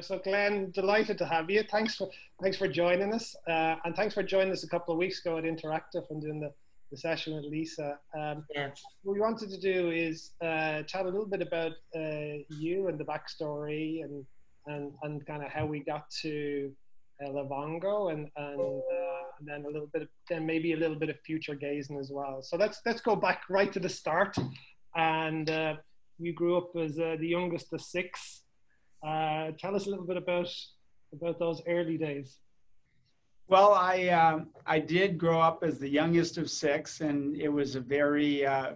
So Glen, delighted to have you. Thanks for thanks for joining us, uh, and thanks for joining us a couple of weeks ago at Interactive and doing the, the session with Lisa. Um, Yeah. what we wanted to do is uh, chat a little bit about uh, you and the backstory and and, and kind of how we got to uh, Livongo and and, uh, and then a little bit of, then maybe a little bit of future gazing as well. So let's let's go back right to the start. And uh, you grew up as uh, the youngest of six. Uh, tell us a little bit about about those early days. Well, I um, I did grow up as the youngest of six, and it was a very uh,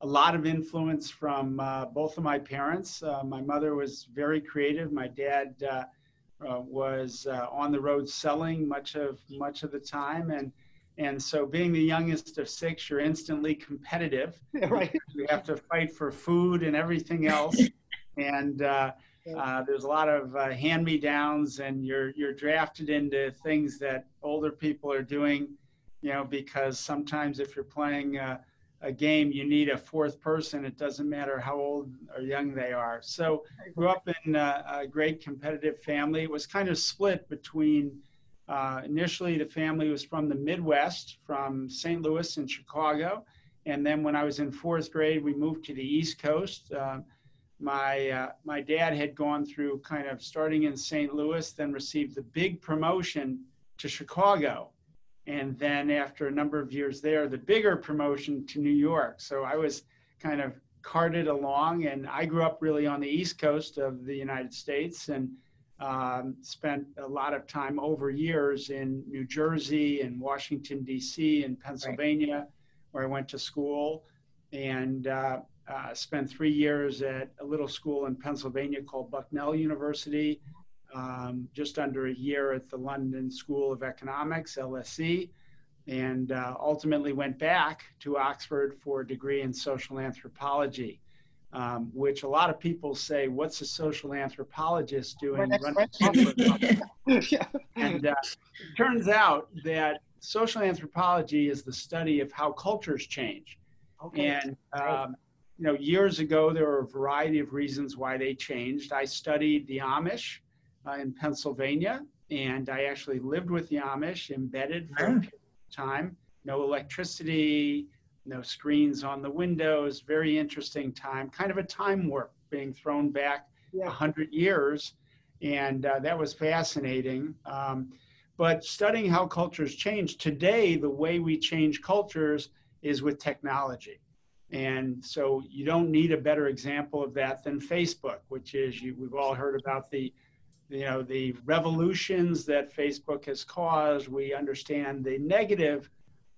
a lot of influence from uh, both of my parents. Uh, my mother was very creative. My dad uh, uh, was uh, on the road selling much of much of the time, and and so being the youngest of six, you're instantly competitive. Yeah, right. You have to fight for food and everything else, and uh, there's a lot of uh, hand-me-downs, and you're you're drafted into things that older people are doing, you know, because sometimes if you're playing uh, a game, you need a fourth person. It doesn't matter how old or young they are. So, grew up in a great competitive family. It was kind of split between. Uh, initially, the family was from the Midwest, from St. Louis and Chicago, and then when I was in fourth grade, we moved to the East Coast. Uh, my uh, my dad had gone through kind of starting in St. Louis, then received the big promotion to Chicago, and then after a number of years there, the bigger promotion to New York. So I was kind of carted along, and I grew up really on the East Coast of the United States, and um, spent a lot of time over years in New Jersey and Washington D.C. and Pennsylvania, where I went to school, and uh, uh, spent three years at a little school in Pennsylvania called Bucknell University, um, just under a year at the London School of Economics, LSE, and uh, ultimately went back to Oxford for a degree in social anthropology, um, which a lot of people say, What's a social anthropologist doing? running yeah. and uh, it turns out that social anthropology is the study of how cultures change. Okay. And um, you know, years ago there were a variety of reasons why they changed. I studied the Amish uh, in Pennsylvania, and I actually lived with the Amish, embedded for a Ah. period of time. No electricity, no screens on the windows. Very interesting time. Kind of a time warp, being thrown back a yeah. hundred years, and uh, that was fascinating. Um, but studying how cultures change today, the way we change cultures is with technology. And so you don't need a better example of that than Facebook, which is you, we've all heard about the, you know, the revolutions that Facebook has caused. We understand the negative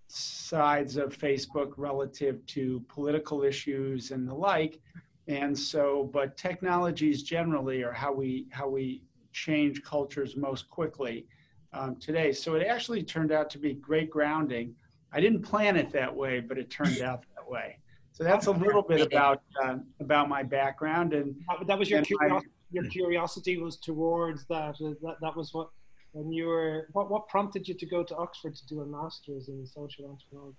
sides of Facebook relative to political issues and the like. And so, but technologies generally are how we how we change cultures most quickly um, today. So it actually turned out to be great grounding. I didn't plan it that way, but it turned out that way. So that's a little bit about uh, about my background and That, that was your And my- curiosity. Your curiosity was towards that. uh, That that was what when you were. What what prompted you to go to Oxford to do a master's in social anthropology?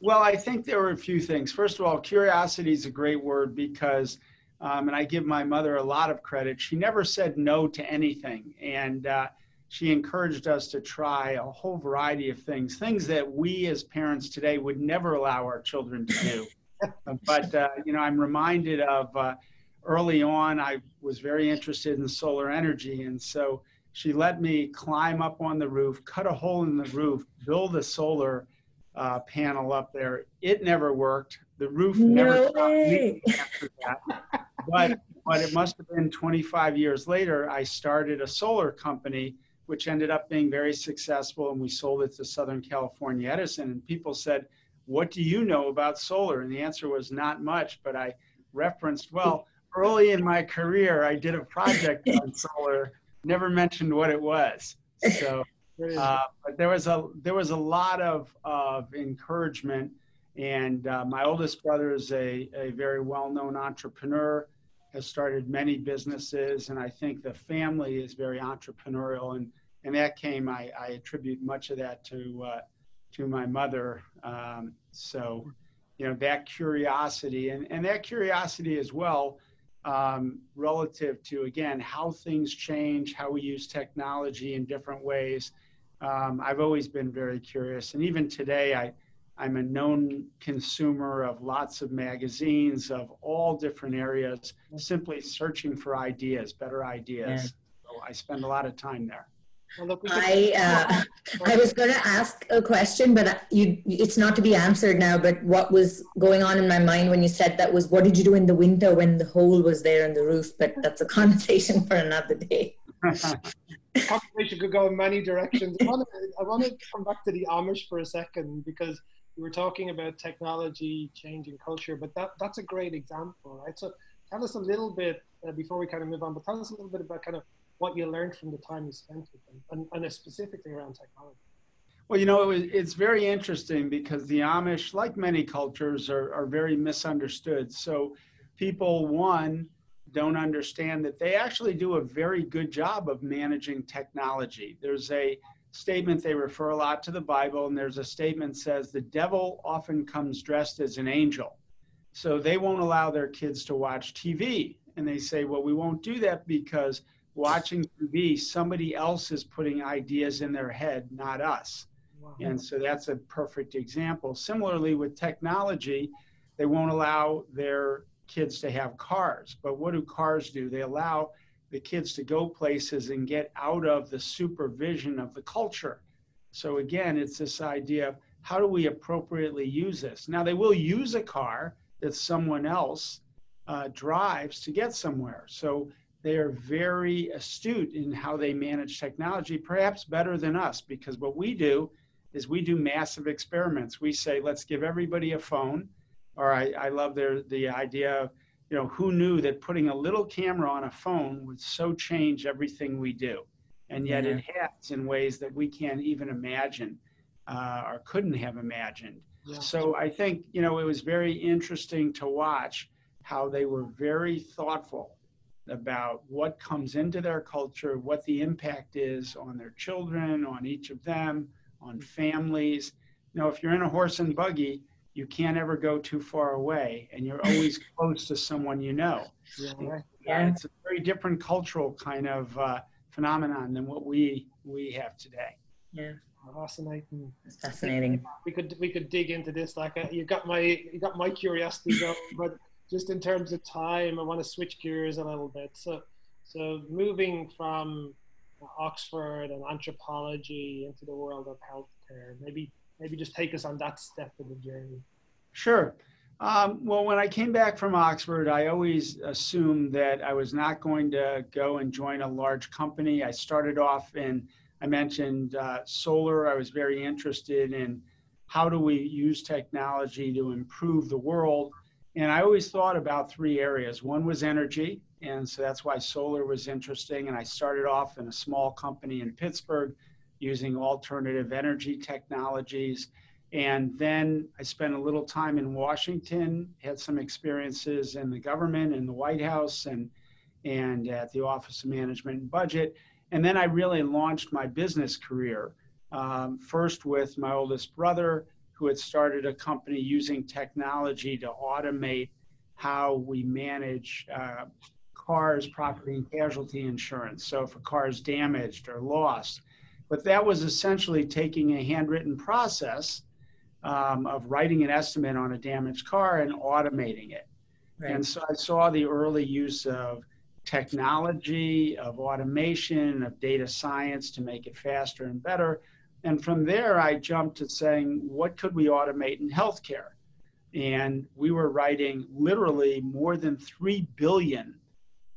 Well, I think there were a few things. First of all, curiosity is a great word because, um, and I give my mother a lot of credit. She never said no to anything, and uh, she encouraged us to try a whole variety of things, things that we as parents today would never allow our children to do. But uh, you know, I'm reminded of uh, early on. I was very interested in solar energy, and so she let me climb up on the roof, cut a hole in the roof, build a solar uh, panel up there. It never worked. The roof never No after that. But but it must have been 25 years later. I started a solar company, which ended up being very successful, and we sold it to Southern California Edison. And people said, "What do you know about solar?" And the answer was not much. But I referenced, well, early in my career, I did a project on solar. Never mentioned what it was. So. Uh, but there was a there was a lot of of encouragement, and uh, my oldest brother is a a very well known entrepreneur, has started many businesses, and I think the family is very entrepreneurial, and and that came I, I attribute much of that to uh, to my mother. Um, so, you know that curiosity and and that curiosity as well. um, relative to, again, how things change, how we use technology in different ways. Um, I've always been very curious. And even today, I, I'm a known consumer of lots of magazines of all different areas, simply searching for ideas, better ideas. Yeah. So I spend a lot of time there. I uh, I was going to ask a question, but you it's not to be answered now. But what was going on in my mind when you said that was what did you do in the winter when the hole was there in the roof? But that's a conversation for another day. conversation could go in many directions. I want, to, I want to come back to the Amish for a second because we were talking about technology changing culture, but that that's a great example, right? So tell us a little bit uh, before we kind of move on, but tell us a little bit about kind of what you learned from the time you spent with them, and, and specifically around technology. Well, you know, it was, it's very interesting because the Amish, like many cultures, are, are very misunderstood. So people, one, don't understand that they actually do a very good job of managing technology. There's a statement they refer a lot to the Bible, and there's a statement says the devil often comes dressed as an angel. So they won't allow their kids to watch TV. And they say, well, we won't do that because watching TV, somebody else is putting ideas in their head, not us. Wow. And so that's a perfect example. Similarly, with technology, they won't allow their kids to have cars. But what do cars do? They allow the kids to go places and get out of the supervision of the culture. So again, it's this idea of how do we appropriately use this? Now, they will use a car that someone else uh, drives to get somewhere. So they are very astute in how they manage technology, perhaps better than us, because what we do is we do massive experiments. We say, let's give everybody a phone. Or I, I love their, the idea of, you know, who knew that putting a little camera on a phone would so change everything we do? And yet mm-hmm. it has in ways that we can't even imagine uh, or couldn't have imagined. Yeah. So I think, you know, it was very interesting to watch how they were very thoughtful about what comes into their culture, what the impact is on their children, on each of them, on families. You know, if you're in a horse and buggy, you can't ever go too far away, and you're always close to someone you know. Yeah. yeah. It's a very different cultural kind of uh, phenomenon than what we we have today. Yeah. Fascinating. It's Fascinating. We could we could dig into this like uh, you got my you got my curiosity going, but just in terms of time, I want to switch gears a little bit. So, so moving from Oxford and anthropology into the world of healthcare, maybe maybe just take us on that step of the journey. Sure. Um, well, when I came back from Oxford, I always assumed that I was not going to go and join a large company. I started off in, I mentioned uh, solar. I was very interested in how do we use technology to improve the world and I always thought about three areas. One was energy, and so that's why solar was interesting. And I started off in a small company in Pittsburgh using alternative energy technologies. And then I spent a little time in Washington, had some experiences in the government, in the White House, and, and at the Office of Management and Budget. And then I really launched my business career, um, first with my oldest brother who had started a company using technology to automate how we manage uh, cars, property and casualty insurance. So if a car is damaged or lost, but that was essentially taking a handwritten process um, of writing an estimate on a damaged car and automating it. Right. And so I saw the early use of technology, of automation, of data science to make it faster and better. And from there, I jumped to saying, what could we automate in healthcare? And we were writing literally more than 3 billion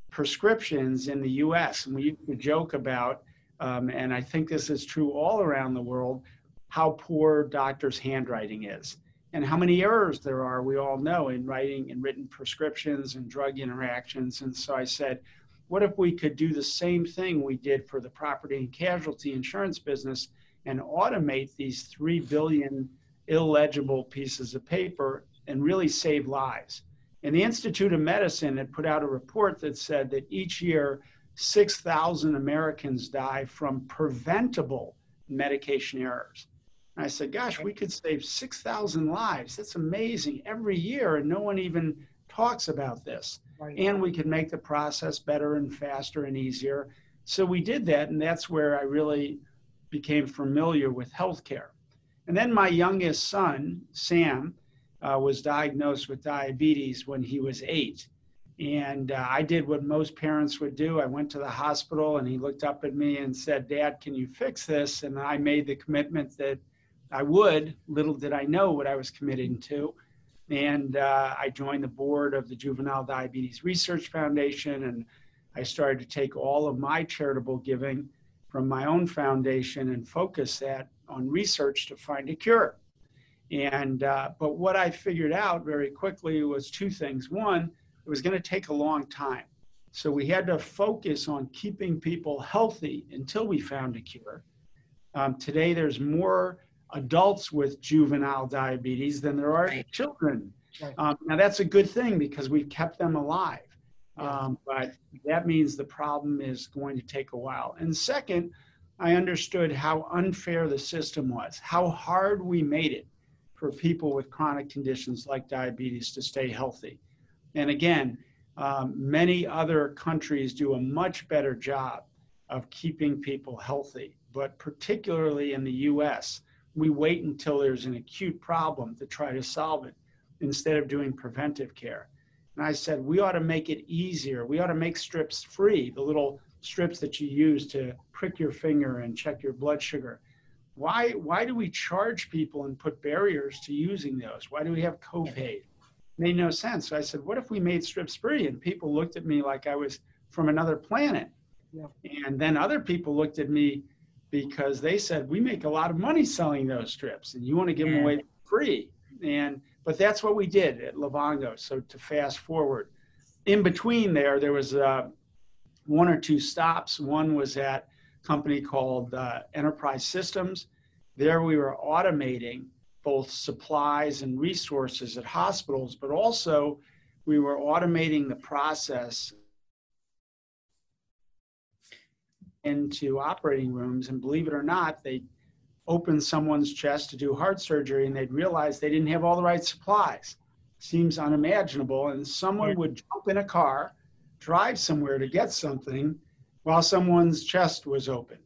prescriptions in the US. And we used to joke about, um, and I think this is true all around the world, how poor doctors' handwriting is and how many errors there are, we all know, in writing and written prescriptions and drug interactions. And so I said, what if we could do the same thing we did for the property and casualty insurance business and automate these 3 billion illegible pieces of paper and really save lives. And the Institute of Medicine had put out a report that said that each year, 6,000 Americans die from preventable medication errors. And I said, gosh, we could save 6,000 lives. That's amazing every year, and no one even talks about this. right. and we could make the process better and faster and easier. So we did that, and that's where I really became familiar with healthcare. And then my youngest son, Sam, uh, was diagnosed with diabetes when he was eight. And uh, I did what most parents would do. I went to the hospital and he looked up at me and said, Dad, can you fix this? And I made the commitment that I would. Little did I know what I was committing to. And uh, I joined the board of the Juvenile Diabetes Research Foundation and I started to take all of my charitable giving from my own foundation and focus that on research to find a cure. And uh, but what I figured out very quickly was two things. One, it was going to take a long time. So we had to focus on keeping people healthy until we found a cure. Um, today, there's more adults with juvenile diabetes than there are right. children. Right. Um, now, that's a good thing because we've kept them alive. Um, but that means the problem is going to take a while. And second, I understood how unfair the system was, how hard we made it for people with chronic conditions like diabetes to stay healthy. And again, um, many other countries do a much better job of keeping people healthy, but particularly in the US, we wait until there's an acute problem to try to solve it instead of doing preventive care. And I said, we ought to make it easier. We ought to make strips free, the little strips that you use to prick your finger and check your blood sugar why why do we charge people and put barriers to using those? Why do we have copay? Made no sense. So I said, what if we made strips free? And people looked at me like I was from another planet. Yeah. And then other people looked at me because they said, we make a lot of money selling those strips and you want to give yeah. them away free. And but that's what we did at Livongo. So to fast forward, in between there, there was uh, one or two stops. One was at a company called uh, Enterprise Systems. There we were automating both supplies and resources at hospitals, but also we were automating the process into operating rooms. And believe it or not, they open someone's chest to do heart surgery and they'd realize they didn't have all the right supplies. Seems unimaginable. And someone would jump in a car, drive somewhere to get something, while someone's chest was open.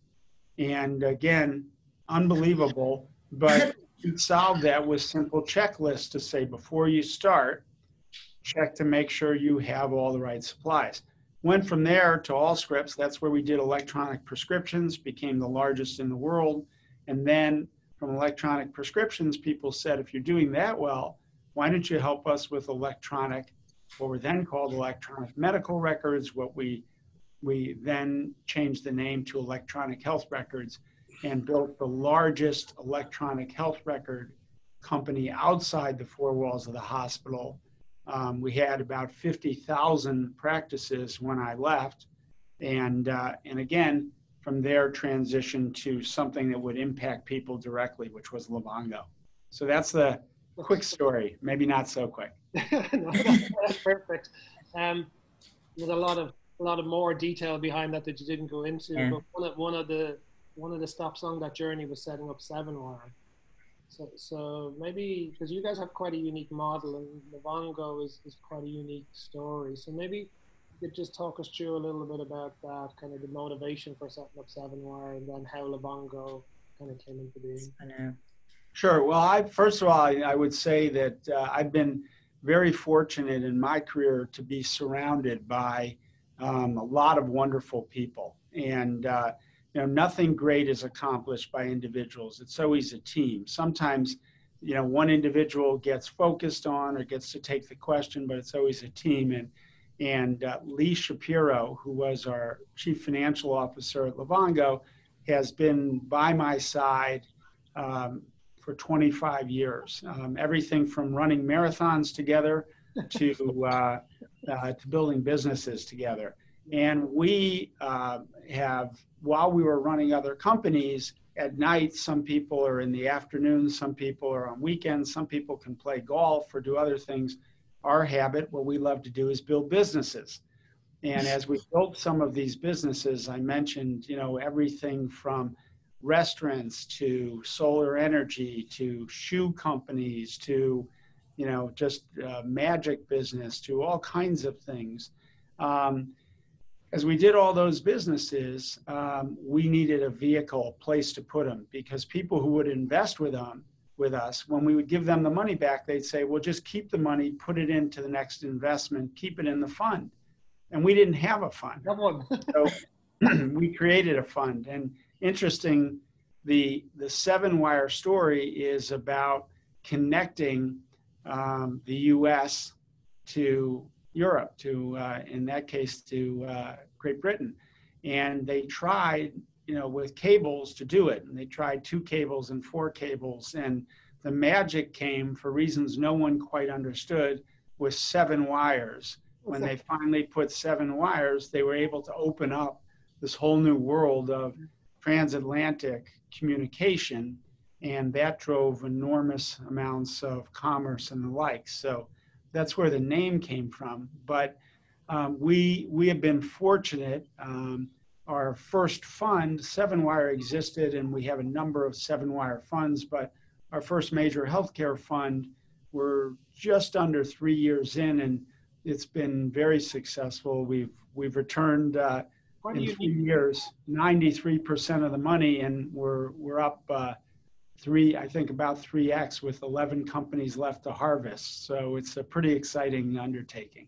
And again, unbelievable, but we solved that with simple checklists to say before you start, check to make sure you have all the right supplies. Went from there to Allscripts That's where we did electronic prescriptions, became the largest in the world. And then from electronic prescriptions, people said, if you're doing that well, why don't you help us with electronic, what were then called electronic medical records, what we we then changed the name to Electronic Health Records and built the largest electronic health record company outside the four walls of the hospital. Um, we had about 50,000 practices when I left. And, uh, and again, from there, transition to something that would impact people directly, which was Livongo. So that's the quick story, maybe not so quick. no, that's perfect. Um, there's a lot of a lot of more detail behind that that you didn't go into. Yeah. But one of, one of the one of the stops on that journey was setting up Seven Wire. So, so maybe because you guys have quite a unique model and Livongo is, is quite a unique story. So maybe you could just talk us through a little bit about that, kind of the motivation for setting up Seven Wire and then how Livongo kind of came into being. I know. Sure. Well, I first of all, I, I would say that uh, I've been very fortunate in my career to be surrounded by um, a lot of wonderful people. And, uh, you know, nothing great is accomplished by individuals. It's always a team. Sometimes, you know, one individual gets focused on or gets to take the question, but it's always a team. And, and uh, Lee Shapiro, who was our chief financial officer at Livongo, has been by my side um, for 25 years. Um, everything from running marathons together to uh, uh, to building businesses together. And we uh, have, while we were running other companies, at night, some people are in the afternoon, some people are on weekends, some people can play golf or do other things. Our habit, what we love to do, is build businesses. And as we built some of these businesses, I mentioned, you know, everything from restaurants to solar energy to shoe companies to you know, just uh, magic business to all kinds of things. Um, as we did all those businesses, um, we needed a vehicle, a place to put them, because people who would invest with them, with us, when we would give them the money back, they'd say, "Well, just keep the money, put it into the next investment, keep it in the fund." And we didn't have a fund, so we created a fund. And interesting, the the seven wire story is about connecting um, the U.S. to Europe, to uh, in that case to uh, Great Britain, and they tried, you know, with cables to do it, and they tried two cables and four cables, and the magic came for reasons no one quite understood with seven wires. When they finally put seven wires, they were able to open up this whole new world of transatlantic communication, and that drove enormous amounts of commerce and the like. So that's where the name came from. But um, we we have been fortunate. Um, our first fund, Seven Wire, existed, and we have a number of Seven Wire funds. But our first major healthcare fund, we're just under three years in, and it's been very successful. We've we've returned uh, in three years 93% of the money, and we're we're up uh, three, I think about 3x with 11 companies left to harvest. So it's a pretty exciting undertaking.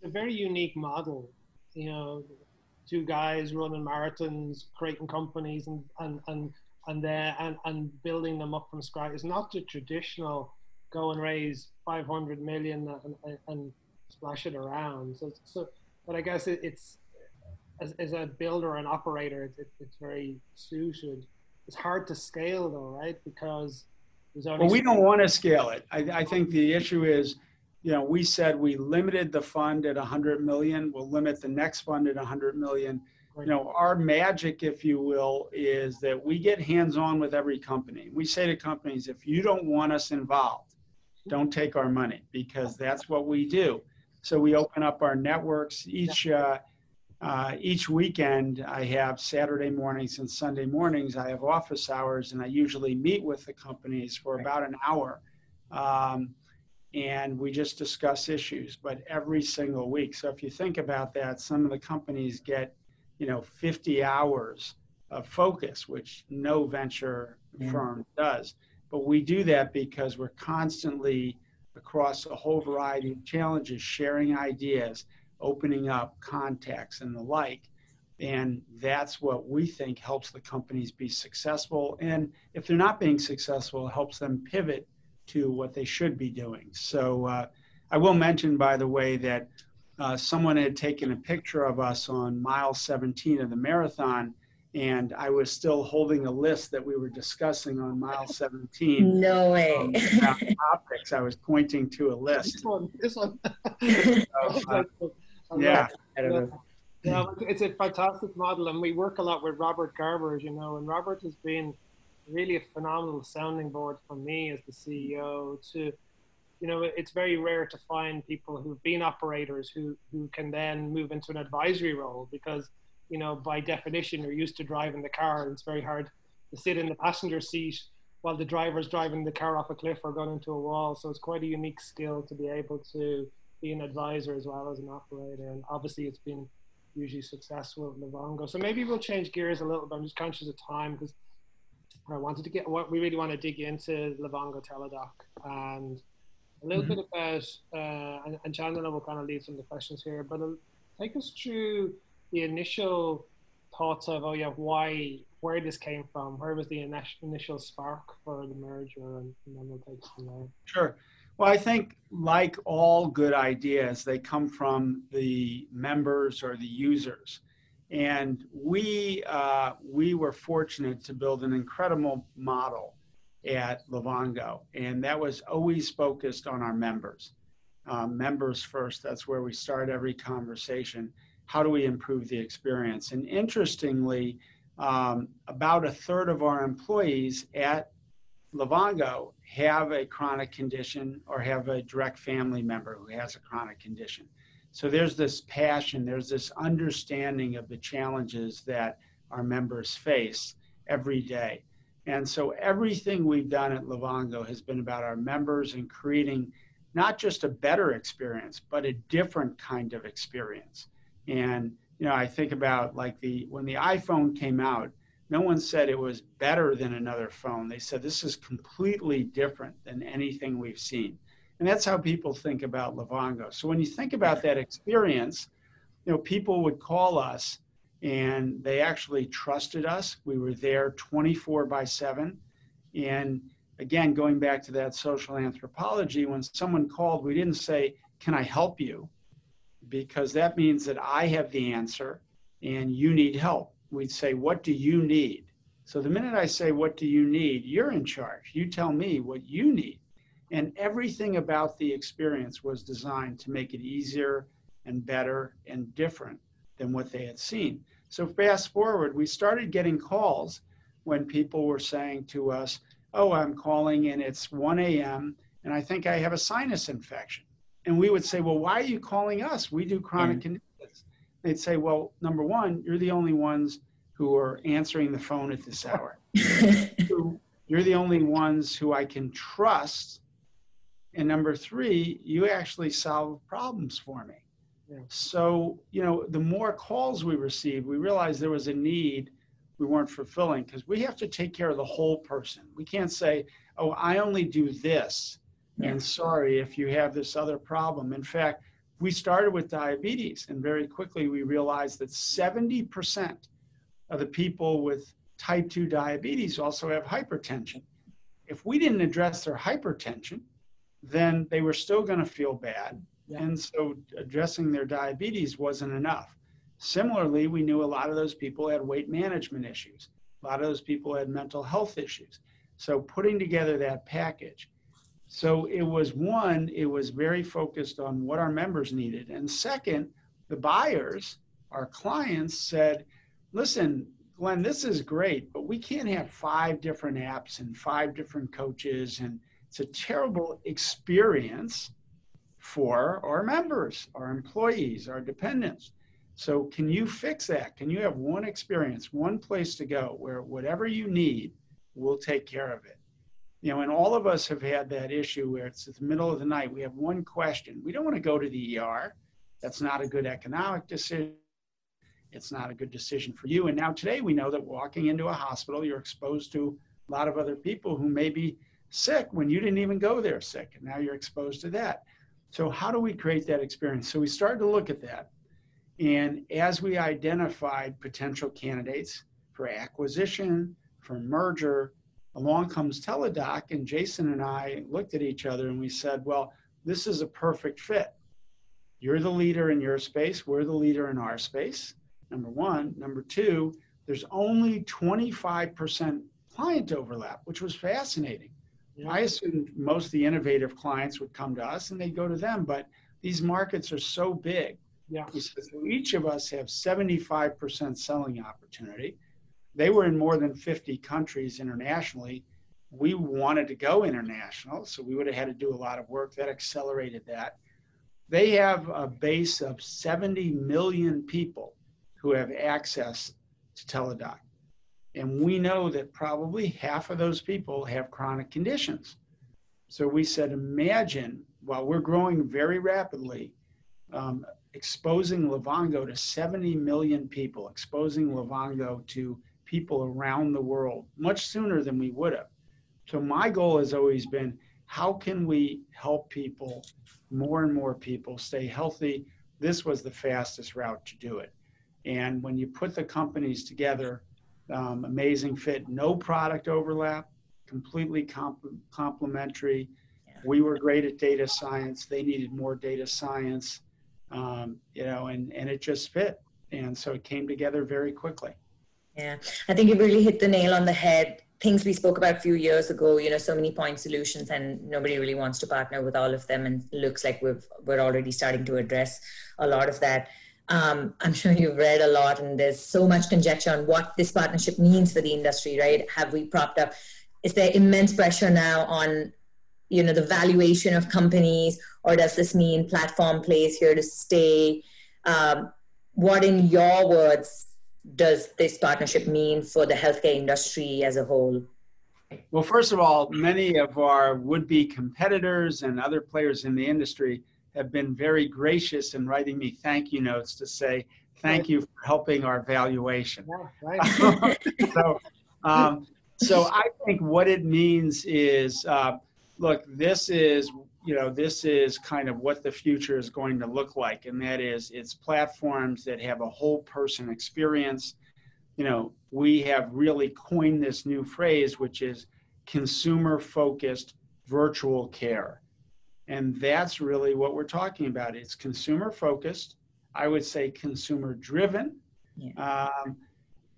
It's a very unique model, you know, two guys running marathons, creating companies and, and, and, and, there and, and building them up from scratch. It's not the traditional go and raise 500 million and, and, and splash it around. So, so, but I guess it, it's, as, as a builder and operator, it, it's very suited it's hard to scale though, right? Because well, we don't want to scale it. I, I think the issue is, you know, we said we limited the fund at 100 million. We'll limit the next fund at 100 million. You know, our magic, if you will, is that we get hands on with every company. We say to companies, if you don't want us involved, don't take our money because that's what we do. So we open up our networks each. Uh, uh, each weekend, I have Saturday mornings and Sunday mornings. I have office hours, and I usually meet with the companies for about an hour. Um, and we just discuss issues, but every single week. So if you think about that, some of the companies get, you know, 50 hours of focus, which no venture yeah. firm does. But we do that because we're constantly across a whole variety of challenges, sharing ideas, opening up contacts and the like. And that's what we think helps the companies be successful. And if they're not being successful, it helps them pivot to what they should be doing. So uh, I will mention, by the way, that uh, someone had taken a picture of us on mile 17 of the marathon and I was still holding a list that we were discussing on mile 17. No way. Um, topics. I was pointing to a list. This one. This one. so, uh, yeah. Yeah, it's a fantastic model, and we work a lot with Robert Garber, as you know, and Robert has been really a phenomenal sounding board for me as the CEO. To, you know, it's very rare to find people who've been operators who who can then move into an advisory role because, you know, by definition, you're used to driving the car, and it's very hard to sit in the passenger seat while the driver's driving the car off a cliff or going into a wall. So it's quite a unique skill to be able to be an advisor as well as an operator. And obviously, it's been hugely successful at Livongo. So maybe we'll change gears a little bit. I'm just conscious of time because I wanted to get what we really want to dig into Livongo Teladoc and a little mm-hmm. bit about, uh, and, and Chandler will kind of lead some of the questions here, but uh, take us through the initial thoughts of, oh yeah, why, where this came from, where was the initial spark for the merger, and, and then we'll take from there. Sure. Well, I think, like all good ideas, they come from the members or the users. And we, uh, we were fortunate to build an incredible model at Livongo, and that was always focused on our members. Um, members first, that's where we start every conversation. How do we improve the experience? And interestingly, um, about a third of our employees at Livongo have a chronic condition or have a direct family member who has a chronic condition. So there's this passion, there's this understanding of the challenges that our members face every day. And so everything we've done at Livongo has been about our members and creating not just a better experience, but a different kind of experience. And you know, I think about like the when the iPhone came out, no one said it was better than another phone. They said this is completely different than anything we've seen. And that's how people think about Livongo. So when you think about that experience, you know, people would call us and they actually trusted us. We were there 24 by 7. And again, going back to that social anthropology, when someone called, we didn't say, Can I help you? Because that means that I have the answer and you need help. We'd say, What do you need? So the minute I say, What do you need? you're in charge. You tell me what you need. And everything about the experience was designed to make it easier and better and different than what they had seen. So fast forward, we started getting calls when people were saying to us, Oh, I'm calling and it's 1 a.m. and I think I have a sinus infection. And we would say, Well, why are you calling us? We do chronic mm. conditions. They'd say, Well, number one, you're the only ones who are answering the phone at this hour. you're the only ones who I can trust. And number three, you actually solve problems for me. So, you know, the more calls we received, we realized there was a need we weren't fulfilling because we have to take care of the whole person. We can't say, oh, I only do this. Yeah. And sorry if you have this other problem. In fact, we started with diabetes, and very quickly we realized that 70% of the people with type 2 diabetes also have hypertension. If we didn't address their hypertension, then they were still going to feel bad yeah. And so addressing their diabetes wasn't enough. Similarly, we knew a lot of those people had weight management issues. A lot of those people had mental health issues. So putting together that package. So it was one, it was very focused on what our members needed. And second, the buyers, our clients said, listen, Glen, this is great, but we can't have five different apps and five different coaches. And it's a terrible experience for our members, our employees, our dependents. So, can you fix that? Can you have one experience, one place to go where whatever you need, we'll take care of it? You know, and all of us have had that issue where it's the middle of the night. We have one question. We don't want to go to the ER. That's not a good economic decision. It's not a good decision for you. And now today we know that walking into a hospital, you're exposed to a lot of other people who may be sick when you didn't even go there sick. And now you're exposed to that. So, how do we create that experience? So, we started to look at that. And as we identified potential candidates for acquisition, for merger, along comes Teladoc, and Jason and I looked at each other and we said, well, this is a perfect fit. You're the leader in your space, we're the leader in our space, number one. Number two, there's only 25% client overlap, which was fascinating. Yeah. I assumed most of the innovative clients would come to us and they'd go to them, but these markets are so big. Yeah. So each of us have 75% selling opportunity. They were in more than 50 countries internationally. We wanted to go international, so we would have had to do a lot of work that accelerated that. They have a base of 70 million people who have access to Teladoc. And we know that probably half of those people have chronic conditions. So we said, imagine while we're growing very rapidly, um, exposing Livongo to 70 million people, exposing Livongo to people around the world much sooner than we would have. So my goal has always been how can we help people, more and more people, stay healthy? This was the fastest route to do it. And when you put the companies together, um, amazing fit, no product overlap, completely comp- complementary. Yeah. We were great at data science. They needed more data science, um, you know, and, and it just fit. And so it came together very quickly. Yeah, I think you really hit the nail on the head. Things we spoke about a few years ago, you know, so many point solutions, and nobody really wants to partner with all of them. And looks like we've we're already starting to address a lot of that. Um, I'm sure you've read a lot, and there's so much conjecture on what this partnership means for the industry, right? Have we propped up? Is there immense pressure now on, you know, the valuation of companies, or does this mean platform plays here to stay? Um, what, in your words, does this partnership mean for the healthcare industry as a whole? Well, first of all, many of our would be competitors and other players in the industry have been very gracious in writing me thank you notes to say thank you for helping our valuation. Yeah, right. so, um, so I think what it means is, uh, look, this is you know this is kind of what the future is going to look like, and that is it's platforms that have a whole person experience. You know, we have really coined this new phrase, which is consumer focused virtual care. And that's really what we're talking about. It's consumer focused. I would say consumer driven. Yeah. Um,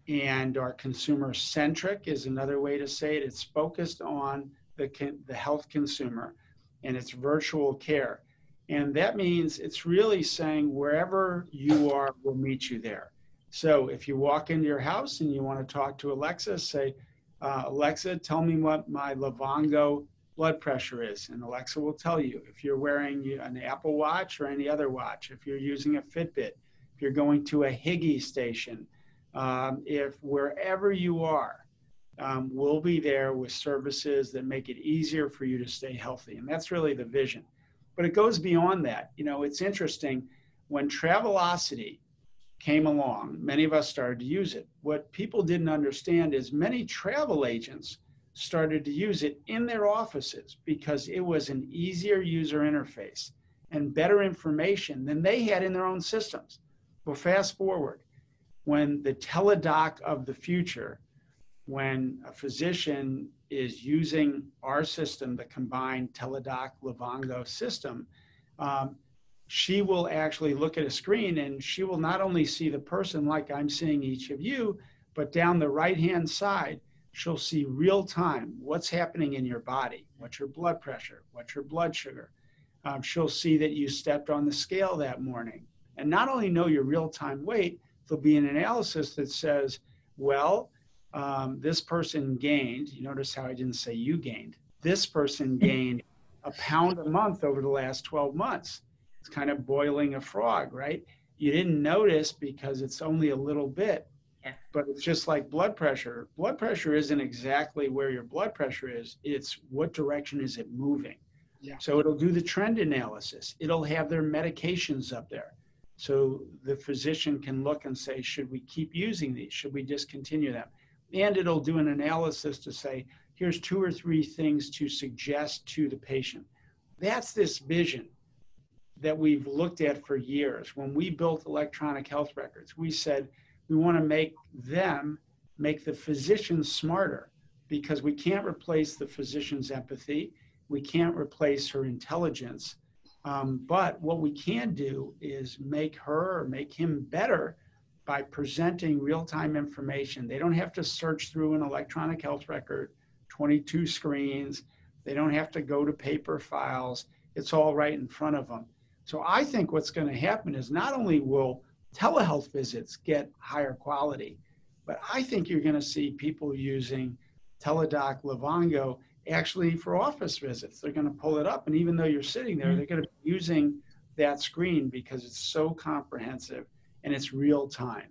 and our consumer centric is another way to say it. It's focused on the, the health consumer and it's virtual care. And that means it's really saying wherever you are, we'll meet you there. So if you walk into your house and you want to talk to Alexa, say, uh, Alexa, tell me what my Livongo blood pressure is. And Alexa will tell you if you're wearing an Apple Watch or any other watch, if you're using a Fitbit, if you're going to a Higi station, um, if wherever you are, um, we'll be there with services that make it easier for you to stay healthy. And that's really the vision. But it goes beyond that. You know, it's interesting when Travelocity came along, many of us started to use it. What people didn't understand is many travel agents started to use it in their offices because it was an easier user interface and better information than they had in their own systems. Well, fast forward, when the Teladoc of the future, when a physician is using our system, the combined Teladoc Livongo system, um, she will actually look at a screen and she will not only see the person like I'm seeing each of you, but down the right hand side, she'll see real time what's happening in your body, what's your blood pressure, what's your blood sugar. Um, she'll see that you stepped on the scale that morning. And not only know your real time weight, there'll be an analysis that says, well, um, this person gained, you notice how I didn't say you gained, this person gained a pound a month over the last 12 months. It's kind of boiling a frog, right? You didn't notice because it's only a little bit yeah. But it's just like blood pressure. Blood pressure isn't exactly where your blood pressure is, it's what direction is it moving. Yeah. So it'll do the trend analysis. It'll have their medications up there. So the physician can look and say, should we keep using these? Should we discontinue them? And it'll do an analysis to say, here's two or three things to suggest to the patient. That's this vision that we've looked at for years. When we built electronic health records, we said, we want to make them make the physician smarter because we can't replace the physician's empathy. We can't replace her intelligence. Um, but what we can do is make her or make him better by presenting real-time information. They don't have to search through an electronic health record 22 screens. They don't have to go to paper files. It's all right in front of them. So i think what's going to happen is not only will telehealth visits get higher quality. But I think you're going to see people using Teladoc Livongo actually for office visits. They're going to pull it up, and even though you're sitting there, mm-hmm. they're going to be using that screen because it's so comprehensive and it's real time.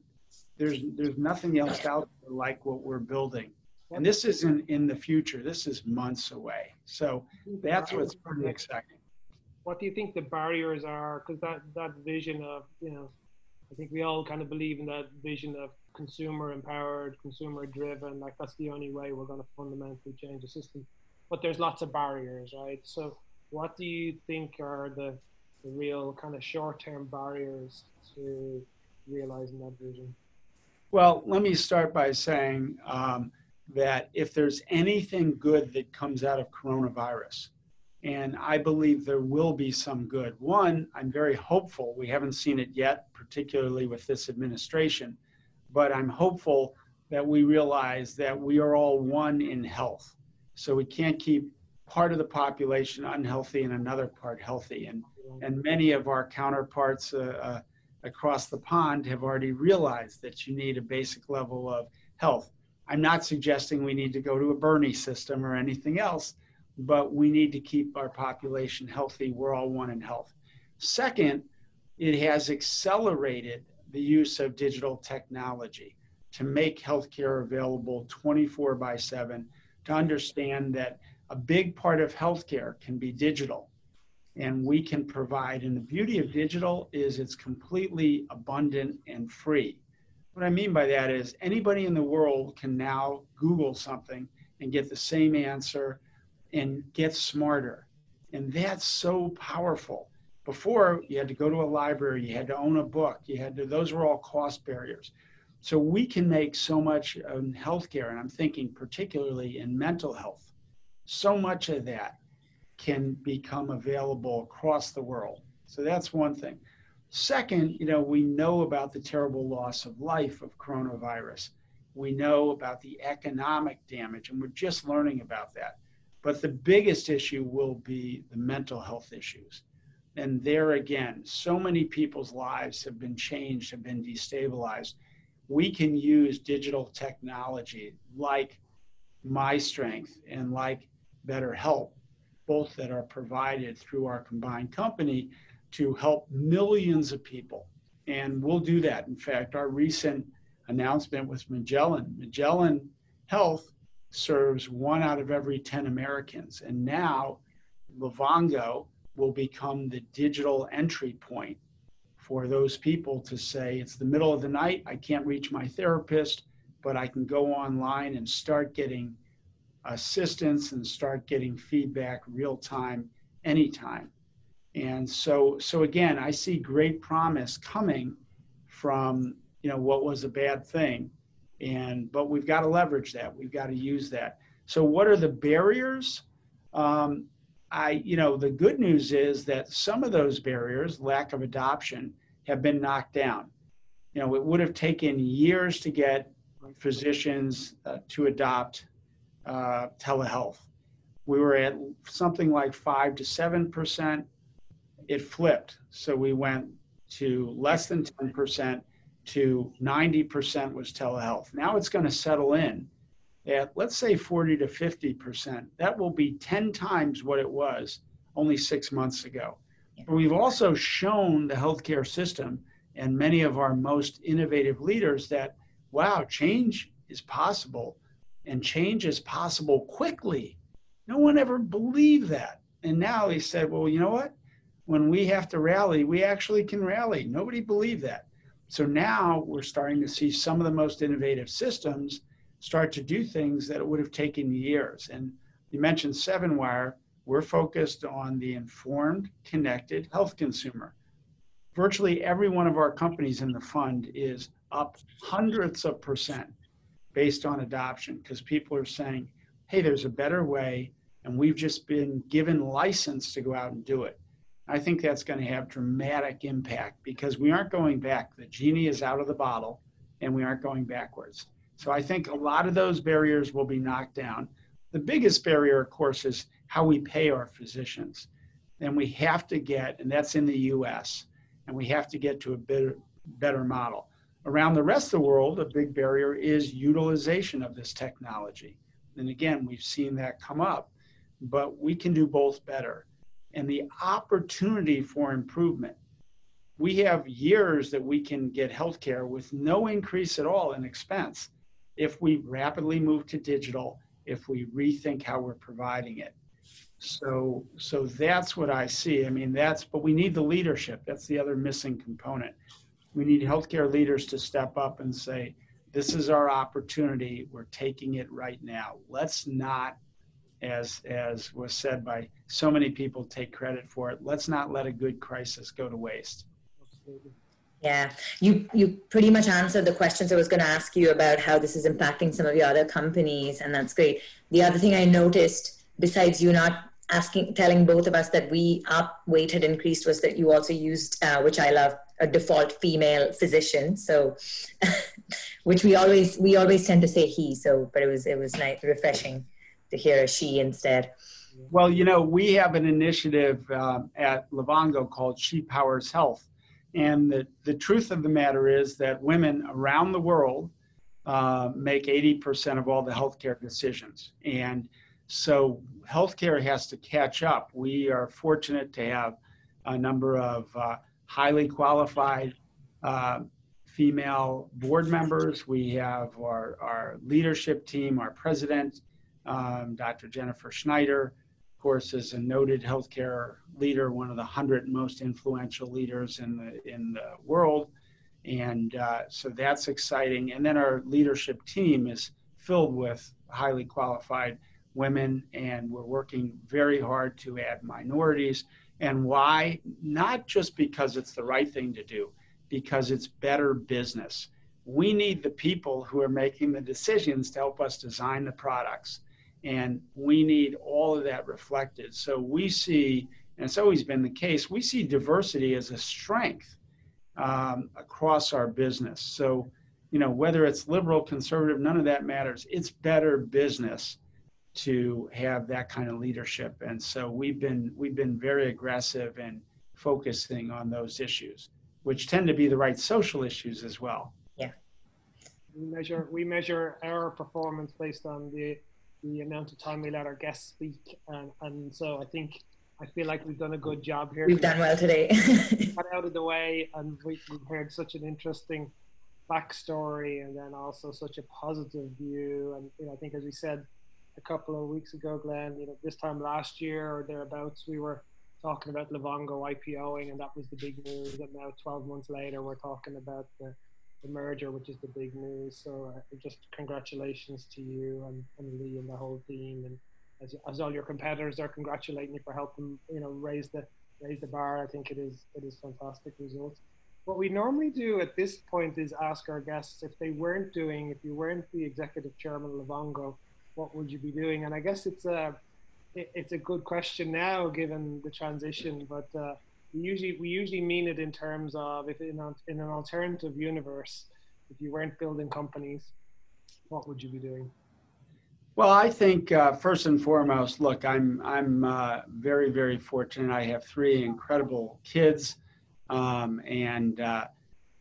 There's there's nothing else out there like what we're building. And this isn't in the future. This is months away. So that's what's pretty exciting. What do you think the barriers are? Because that that vision of you know I think we all kind of believe in that vision of consumer empowered, consumer driven. Like that's the only way we're going to fundamentally change the system. But there's lots of barriers, right? So, what do you think are the, the real kind of short term barriers to realizing that vision? Well, let me start by saying um, that if there's anything good that comes out of coronavirus, and I believe there will be some good. One, I'm very hopeful. We haven't seen it yet, particularly with this administration, but I'm hopeful that we realize that we are all one in health. So we can't keep part of the population unhealthy and another part healthy. And, and many of our counterparts uh, uh, across the pond have already realized that you need a basic level of health. I'm not suggesting we need to go to a Bernie system or anything else but we need to keep our population healthy. We're all one in health. Second, it has accelerated the use of digital technology to make healthcare available 24 by 7 to understand that a big part of healthcare can be digital and we can provide. And the beauty of digital is it's completely abundant and free. What I mean by that is anybody in the world can now Google something and get the same answer and get smarter. And that's so powerful. Before, you had to go to a library, you had to own a book, you had to, those were all cost barriers. So we can make so much in healthcare, and I'm thinking particularly in mental health. So much of that can become available across the world. So that's one thing. Second, you know, we know about the terrible loss of life of coronavirus. We know about the economic damage, and we're just learning about that. But the biggest issue will be the mental health issues. And there again, so many people's lives have been changed, have been destabilized we can use digital technology like MyStrength and like BetterHelp, both that are provided through our combined company to help millions of people. And we'll do that. In fact, our recent announcement with Magellan, Magellan Health serves one out of every 10 Americans. And now Livongo will become the digital entry point for those people to say it's the middle of the night, I can't reach my therapist, but I can go online and start getting assistance and start getting feedback real time anytime. And so so again, I see great promise coming from, you know, what was a bad thing. And but we've got to leverage that. We've got to use that. So what are the barriers? Um, I, you know, the good news is that some of those barriers, lack of adoption, have been knocked down. You know, it would have taken years to get physicians uh, to adopt uh, telehealth. We were at something like five to seven percent. It flipped, so we went to less than ten percent to ninety percent was telehealth. Now it's going to settle in at let's say 40 to 50%. That will be 10 times what it was only six months ago. But we've also shown the healthcare system and many of our most innovative leaders that, wow, change is possible and change is possible quickly. No one ever believed that. And now he said, well, you know what? When we have to rally, we actually can rally. Nobody believed that. So now we're starting to see some of the most innovative systems start to do things that it would have taken years. And you mentioned Seven Wire. We're focused on the informed, connected health consumer. Virtually every one of our companies in the fund is up hundreds of percent based on adoption because people are saying, hey, there's a better way, and we've just been given license to go out and do it. I think that's going to have dramatic impact because we aren't going back. The genie is out of the bottle and we aren't going backwards. So I think a lot of those barriers will be knocked down. The biggest barrier, of course, is how we pay our physicians. And we have to get, and that's in the US, and we have to get to a better, better model. Around the rest of the world, a big barrier is utilization of this technology. And again, we've seen that come up, but we can do both better. And the opportunity for improvement we have years that we can get healthcare with no increase at all in expense if we rapidly move to digital, if we rethink how we're providing it. So, so that's what I see. I mean, that's, but we need the leadership. That's the other missing component. We need healthcare leaders to step up and say, this is our opportunity. We're taking it right now. Let's not, as, as was said by so many people, take credit for it. Let's not let a good crisis go to waste. Yeah, you you pretty much answered the questions I was going to ask you about how this is impacting some of your other companies, and that's great. The other thing I noticed, besides you not asking, telling both of us that we up weight had increased, was that you also used, uh, which I love, a default female physician. So, which we always we always tend to say he. So, but it was it was nice, refreshing to hear a she instead. Well, you know, we have an initiative uh, at Livongo called She Powers Health and the, the truth of the matter is that women around the world uh, make 80% of all the healthcare decisions. And so healthcare has to catch up. We are fortunate to have a number of uh, highly qualified uh, female board members. We have our, our leadership team, our president Um, Dr. Jennifer Schneider, of course, is a noted healthcare leader, one of the hundred most influential leaders in the in the world, and uh, so that's exciting. And then our leadership team is filled with highly qualified women, and we're working very hard to add minorities. And why? Not just because it's the right thing to do, because it's better business. We need the people who are making the decisions to help us design the products and we need all of that reflected. So we see, and it's always been the case, we see diversity as a strength um, across our business. So, you know, whether it's liberal, conservative, none of that matters. It's better business to have that kind of leadership. And so we've been we've been very aggressive in focusing on those issues, which tend to be the right social issues as well. Yeah. We measure we measure our performance based on the the amount of time we let our guests speak. And, and so I think, I feel like we've done a good job here. We've done well today. got out of the way and we, we heard such an interesting backstory and then also such a positive view. And you know, I think as we said a couple of weeks ago, Glen, you know, this time last year or thereabouts, we were talking about Livongo IPOing and that was the big news. And now 12 months later, we're talking about the the merger, which is the big news. So uh, just congratulations to you and, and Lee and the whole team, and as, as all your competitors are congratulating you for helping you know raise the raise the bar. I think it is it is fantastic results. What we normally do at this point is ask our guests if they weren't doing, if you weren't the executive chairman of Livongo, what would you be doing? And I guess it's a it's a good question now given the transition, but. Uh, usually we usually mean it in terms of if in, in an alternative universe, if you weren't building companies, what would you be doing? Well, I think uh, first and foremost, look, I'm I'm uh, very very fortunate. I have three incredible kids, um, and uh,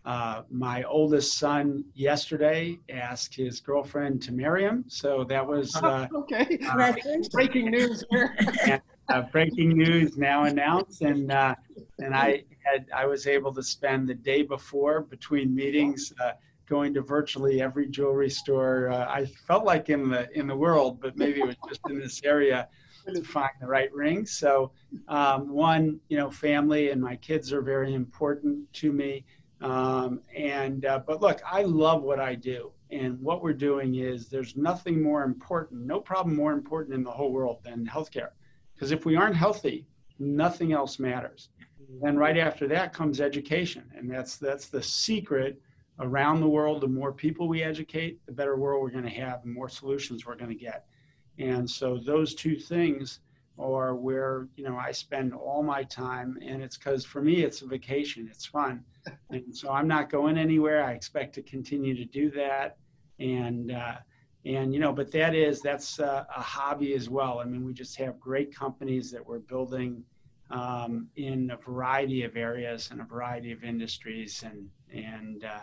uh my oldest son yesterday asked his girlfriend to marry him. So that was uh, okay. Uh, breaking news here. uh, breaking news now announced, and uh, and I had I was able to spend the day before between meetings. Uh, going to virtually every jewelry store uh, I felt like in the in the world, but maybe it was just in this area to find the right ring. So, um, one, you know, family and my kids are very important to me. Um, and uh, but look, I love what I do, and what we're doing is there's nothing more important, no problem more important in the whole world than healthcare. Because if we aren't healthy, nothing else matters. And right after that comes education. And that's that's the secret around the world. The more people we educate, the better world we're going to have, the more solutions we're going to get. And so those two things are where, you know, I spend all my time. And it's because for me, it's a vacation. It's fun. And so I'm not going anywhere. I expect to continue to do that. And uh, and you know but that is that's a, a, hobby as well i mean we just have great companies that we're building um, in a variety of areas and a variety of industries and and uh,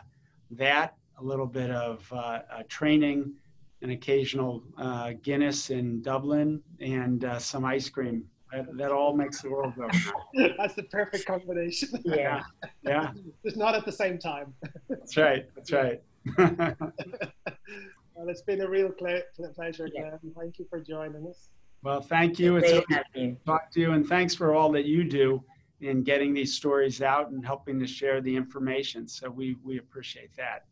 that a little bit of uh, training an occasional uh, guinness in dublin and uh, some ice cream. That, that, all makes the world go. That's the perfect combination. Yeah yeah. Just not at the same time. That's right that's right. Well, it's been a real pleasure, yeah. Thank you for joining us. Well, thank you. It's great to talk to you, and thanks for all that you do in getting these stories out and helping to share the information. So we we appreciate that.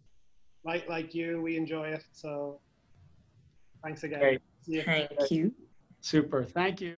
Like like you, we enjoy it. So thanks again. Great. Thank you. Super. Thank you.